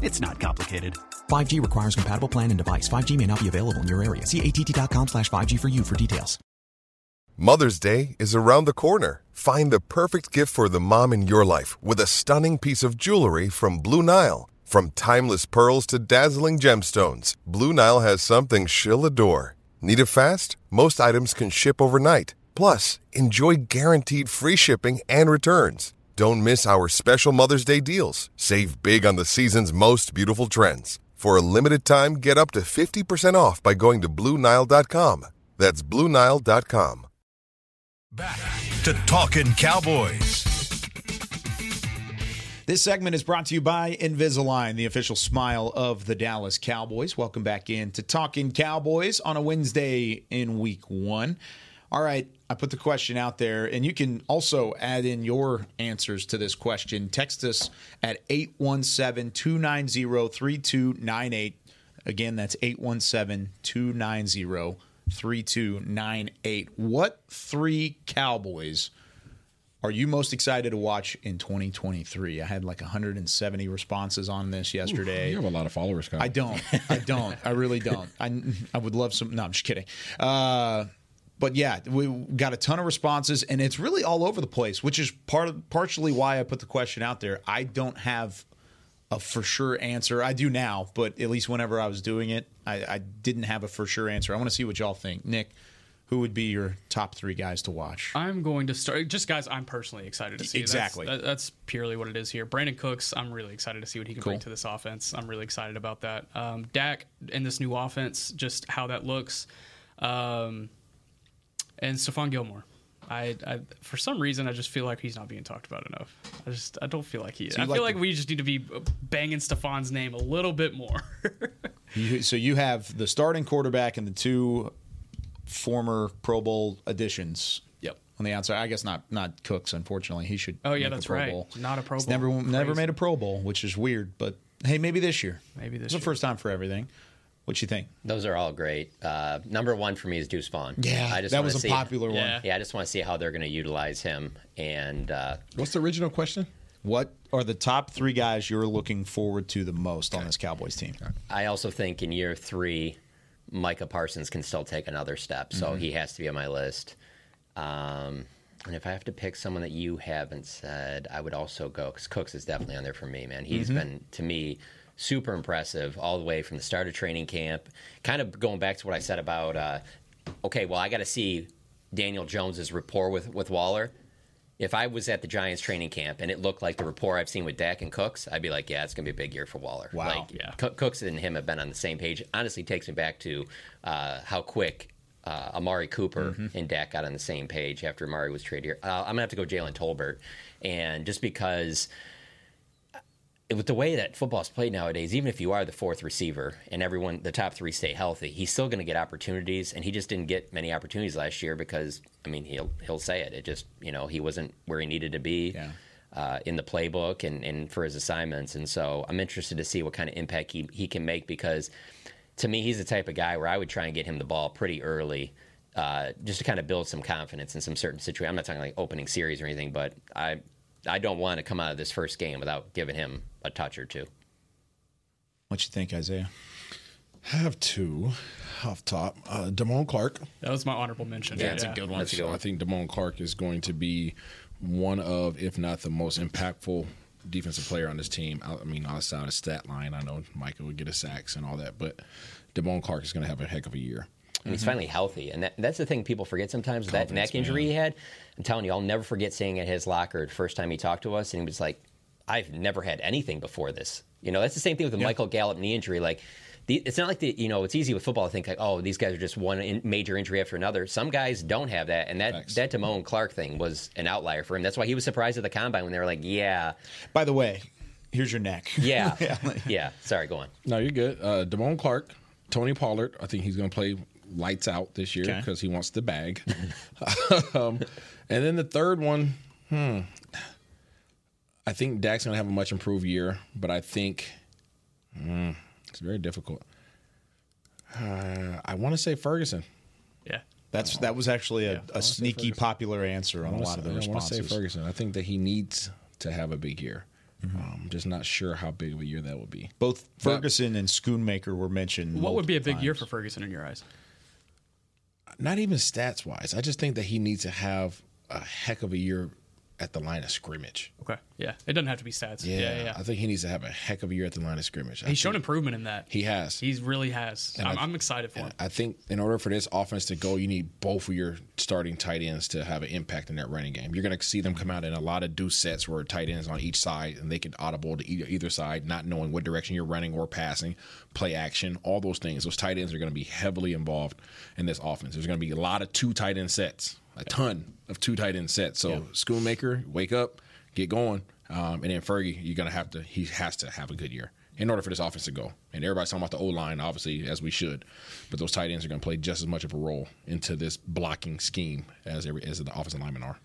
It's not complicated. 5G requires compatible plan and device. 5G may not be available in your area. See att.com slash 5G for you for details. Mother's Day is around the corner. Find the perfect gift for the mom in your life with a stunning piece of jewelry from Blue Nile. From timeless pearls to dazzling gemstones, Blue Nile has something she'll adore. Need it fast? Most items can ship overnight. Plus, enjoy guaranteed free shipping and returns. Don't miss our special Mother's Day deals. Save big on the season's most beautiful trends. For a limited time, get up to 50% off by going to BlueNile.com. That's BlueNile.com. Back to Talking Cowboys. This segment is brought to you by Invisalign, the official smile of the Dallas Cowboys. Welcome back in to Talking Cowboys on a Wednesday in week one. All right, I put the question out there, and you can also add in your answers to this question. Text us at 817 290 3298. Again, that's 817 290 3298. What three Cowboys are you most excited to watch in 2023? I had like 170 responses on this yesterday. You have a lot of followers, Kyle. I don't. I don't. I really don't. I, I would love some. No, I'm just kidding. Uh, but yeah, we got a ton of responses, and it's really all over the place, which is part of, partially why I put the question out there. I don't have a for sure answer. I do now, but at least whenever I was doing it, I, I didn't have a for sure answer. I want to see what y'all think. Nick, who would be your top three guys to watch? I'm going to start. Just guys, I'm personally excited to see. Exactly. That's, that- that's purely what it is here. Brandin Cooks, I'm really excited to see what he can bring to this offense. I'm really excited about that. Um, Dak in this new offense, just how that looks. Um, and Stephon Gilmore. I, I for some reason I just feel like he's not being talked about enough. I just I don't feel like he. So I feel like like we just need to be banging Stephon's name a little bit more. You, so you have the starting quarterback and the two former Pro Bowl additions. Yep. On the outside, I guess not not Cooks. Unfortunately, he should. Oh, yeah, that's Pro right. Bowl. Not a Pro Bowl. Never never Crazy. made a Pro Bowl, which is weird. But Hey, maybe this year. Maybe this It's the first time for everything. What you think? Those are all great. Uh, number one for me is Deuce Vaughn. Yeah, I just that wanna was a see- popular one. Yeah. Yeah, I just want to see how they're going to utilize him. And uh, What's the original question? What are the top three guys you're looking forward to the most on this Cowboys team? I also think in year three, Micah Parsons can still take another step, so Mhm. he has to be on my list. Um, and if I have to pick someone that you haven't said, I would also go because Cooks is definitely on there for me, man. He's Mhm. been to me super impressive all the way from the start of training camp. Kind of going back to what I said about, uh, okay, well, I got to see Daniel Jones's rapport with with Waller. If I was at the Giants training camp and it looked like the rapport I've seen with Dak and Cooks, I'd be like, yeah, it's going to be a big year for Waller. Wow. Like, Yeah. Cook- Cooks and him have been on the same page. Honestly, takes me back to uh, how quick uh, Amari Cooper Mm-hmm. and Dak got on the same page after Amari was traded here. Uh, I'm gonna have to go Jalen Tolbert, and just because with the way that football's played nowadays, even if you are the fourth receiver and everyone, the top three stay healthy, he's still going to get opportunities, and he just didn't get many opportunities last year because, I mean, he'll he'll say it. It just, you know, he wasn't where he needed to be. Uh, in the playbook and, and for his assignments. And so I'm interested to see what kind of impact he, he can make because to me, he's the type of guy where I would try and get him the ball pretty early uh, just to kind of build some confidence in some certain situation. I'm not talking like opening series or anything, but I I don't want to come out of this first game without giving him a touch or two. What you think, Isaiah? have two off top. Uh, Damone Clark. That was my honorable mention. Yeah, That's a good one. I think Damone Clark is going to be one of, if not the most impactful defensive player on this team. I I mean, outside of stat line, I know Micah would get a sacks and all that, but Damone Clark is going to have a heck of a year. And he's finally healthy, and that, that's the thing people forget sometimes. that neck injury man. he had, I'm telling you, I'll never forget seeing at his locker the first time he talked to us, and he was like, "I've never had anything before this." You know, that's the same thing with the Michael Gallup knee injury. Like, the, it's not like the you know, it's easy with football to think like, "Oh, these guys are just one in, major injury after another." Some guys don't have that, and that that Damone Clark thing was an outlier for him. That's why he was surprised at the combine when they were like, "Yeah." By the way, here's your neck. Yeah, yeah. Sorry, go on. No, you're good. Uh, Damone Clark, Tony Pollard. I think he's going to play lights out this year Okay. because he wants the bag. um, and then the third one, hmm. I think Dak's going to have a much improved year, but I think hmm, it's very difficult. Uh, I want to say Ferguson. Yeah. That's that was actually a, a sneaky popular answer on a wanna lot of say- the I want to say. Ferguson. I think that he needs to have a big year. Um, just not sure how big of a year that would be. Both Ferguson and Schoonmaker were mentioned. What would be a big multiple year for Ferguson in your eyes? not even stats wise. I just think that he needs to have a heck of a year at the line of scrimmage. Okay. Yeah. It doesn't have to be stats. Yeah, Yeah. Yeah. I think he needs to have a heck of a year at the line of scrimmage. I He's shown improvement in that. He has. He really has. And I'm, I- I'm excited for him. I think in order for this offense to go, you need both of your starting tight ends to have an impact in that running game. You're going to see them come out in a lot of deuce sets where tight ends on each side and they can audible to either, either side, not knowing what direction you're running or passing, play action, all those things. Those tight ends are going to be heavily involved in this offense. There's going to be a lot of two tight end sets, a ton of two tight end sets. So Schoonmaker, wake up, get going, um, and then Fergie, you're going to have to. He has to have a good year in order for this offense to go. And everybody's talking about the O line, obviously, as we should. But those tight ends are going to play just as much of a role into this blocking scheme as every as the offensive linemen are.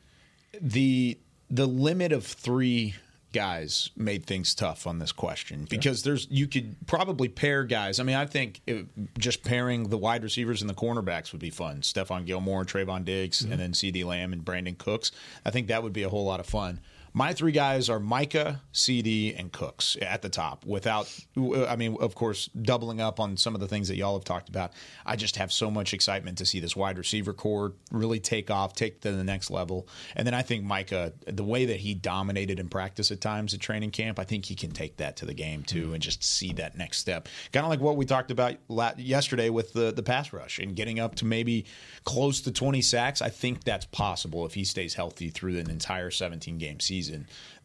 the the limit of three guys made things tough on this question because there's you could probably pair guys. I mean, I think it, just pairing the wide receivers and the cornerbacks would be fun. Stephon Gilmore, Trevon Diggs, mm-hmm. and then CeeDee Lamb and Brandin Cooks. I think that would be a whole lot of fun. My three guys are Micah, CeeDee, and Cooks at the top. Without, I mean, of course, doubling up on some of the things that y'all have talked about. I just have so much excitement to see this wide receiver core really take off, take to the next level. And then I think Micah, the way that he dominated in practice at times at training camp, I think he can take that to the game too, and just see that next step. Kind of like what we talked about yesterday with the the pass rush and getting up to maybe close to 20 sacks. I think that's possible if he stays healthy through an entire 17 game season.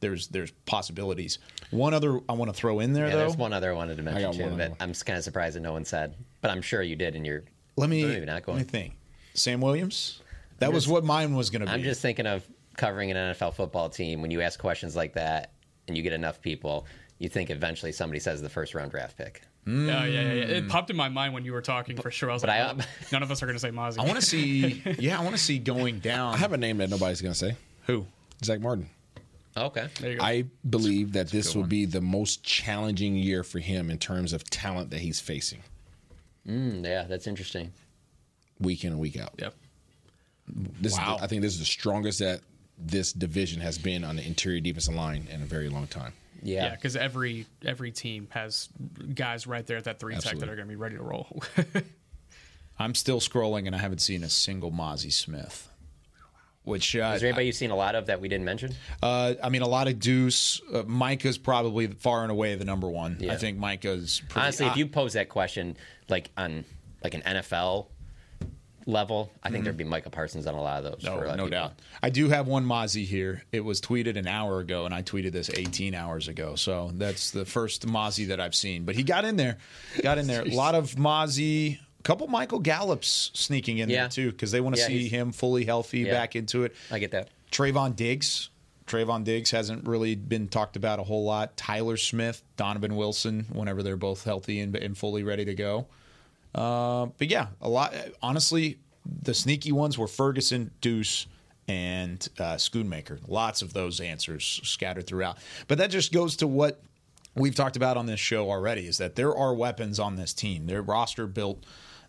There's there's possibilities. One other I want to throw in there Yeah, though. there's one other I wanted to mention too one that. I'm kind of surprised that no one said, but I'm sure you did in your. Let me maybe not let me going. think. Sam Williams. That I'm was just- what mine was going to be. I'm just thinking of covering an NFL football team. When you ask questions like that and you get enough people, you think eventually somebody says the first round draft pick. Hmm. Yeah, yeah, yeah, yeah. It popped in my mind when you were talking for sure. I was But like, I- well, oh, none of us are going to say Mazi. I want to see. yeah, I want to see going down. I have a name that nobody's going to say. Who? Zack Martin. Okay. There you go. I believe that this will be the most challenging year for him in terms of talent that he's facing Mm, yeah, that's interesting. week in and week out. Yep. This Wow. is the, I think this is the strongest that this division has been on the interior defensive line in a very long time. Yeah, because every every team has guys right there at that three tech that are going to be ready to roll. I'm still scrolling and I haven't seen a single Mazi Smith. Which uh, Is there anybody you've seen a lot of that we didn't mention? Uh, I mean, a lot of Deuce. Uh, Micah's probably far and away the number one. Yeah. I think Micah's pretty, Honestly, if you pose that question like on like an NFL level, I think Mhm. there'd be Micah Parsons on a lot of those. No, for a lot of no people. doubt. I do have one Mazi here. It was tweeted an hour ago, and I tweeted this 18 hours ago. So that's the first Mazi that I've seen. But he got in there. Got in there. A lot of Mazi. Couple Michael Gallups sneaking in Yeah. there too because they want to Yeah, see him fully healthy Yeah. back into it. I get that. Trevon Diggs. Trevon Diggs hasn't really been talked about a whole lot. Tyler Smith, Donovan Wilson, whenever they're both healthy and, and fully ready to go. Uh, but yeah, a lot. Honestly, the sneaky ones were Ferguson, Deuce, and uh, Schoonmaker. Lots of those answers scattered throughout. But that just goes to what we've talked about on this show already: is that there are weapons on this team. Their roster built.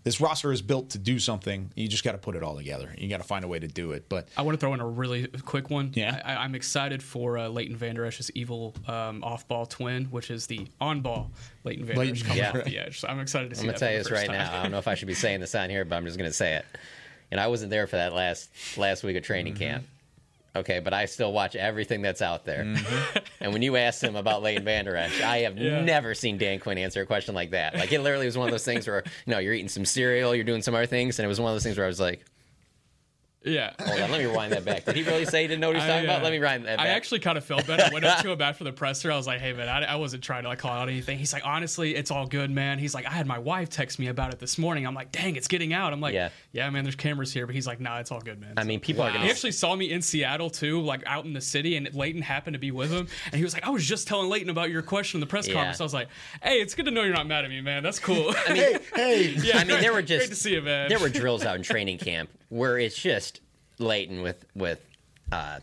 This roster is built to do something. You just got to put it all together. You got to find a way to do it. But I want to throw in a really quick one. Yeah. I, I'm excited for uh, Leighton Vander Esch's evil um, off-ball twin, which is the on-ball Leighton Vander Leighton Esch coming Vander- off the edge. So I'm excited to see I'm gonna that. tell you this right time. now. I don't know if I should be saying this on here, but I'm just gonna say it. And I wasn't there for that last last week of training Mm-hmm. camp. Okay, but I still watch everything that's out there. Mm-hmm. and when you asked him about Leighton Vander Esch, I have Yeah. never seen Dan Quinn answer a question like that. Like it literally was one of those things where you know you're eating some cereal, you're doing some other things, and it was one of those things where I was like, Yeah. Hold on, let me rewind that back. Did he really say he didn't know what he was talking I, about? uh, Let me rewind that back. I actually kind of felt bad. I went up to him after the presser. I was like, "Hey man, I, I wasn't trying to like call out anything." He's like, "Honestly, it's all good, man." He's like, "I had my wife text me about it this morning." I'm like, "Dang, it's getting out." I'm like, Yeah. "Yeah, man, there's cameras here," but he's like, "Nah, it's all good, man." I mean, people are gonna- He actually saw me in Seattle too, like out in the city, and Leighton happened to be with him, and he was like, "I was just telling Leighton about your question in the press Yeah. conference." I was like, "Hey, it's good to know you're not mad at me, man. That's cool." I mean, hey, yeah, I mean, there were great just to see you, man. there were drills out in training camp where it's just Leighton with with uh,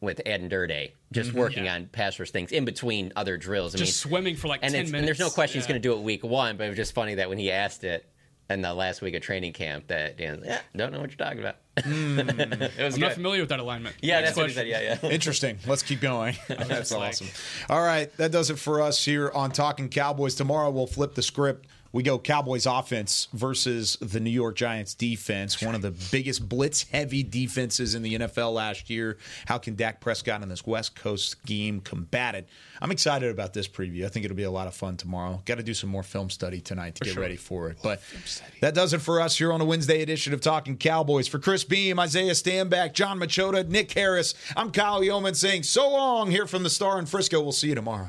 with Ed and Dirty just Mhm. working Yeah. on pass rush things in between other drills. I Just mean, swimming for like and 10 it's, and there's no minutes. question he's going to do it week one, but it was just funny that when he asked it in the last week of training camp, that Dan, was, yeah, don't know what you're talking about. it was I'm good. not familiar with that alignment. Yeah, Next that's what he said. Yeah, yeah. Interesting. Let's keep going. That's just like- awesome. All right, that does it for us here on Talking Cowboys. Tomorrow we'll flip the script. We go Cowboys offense versus the New York Giants defense, one of the biggest blitz heavy defenses in the NFL last year. How can Dak Prescott and this West Coast scheme combat it? I'm excited about this preview. I think it'll be a lot of fun tomorrow. Got to do some more film study tonight to get sure. ready for it. But that does it for us here on a Wednesday edition of Talking Cowboys. For Chris Beam, Isaiah Stanback, John Machota, Nick Harris, I'm Kyle Youmans saying so long here from the Star in Frisco. We'll see you tomorrow.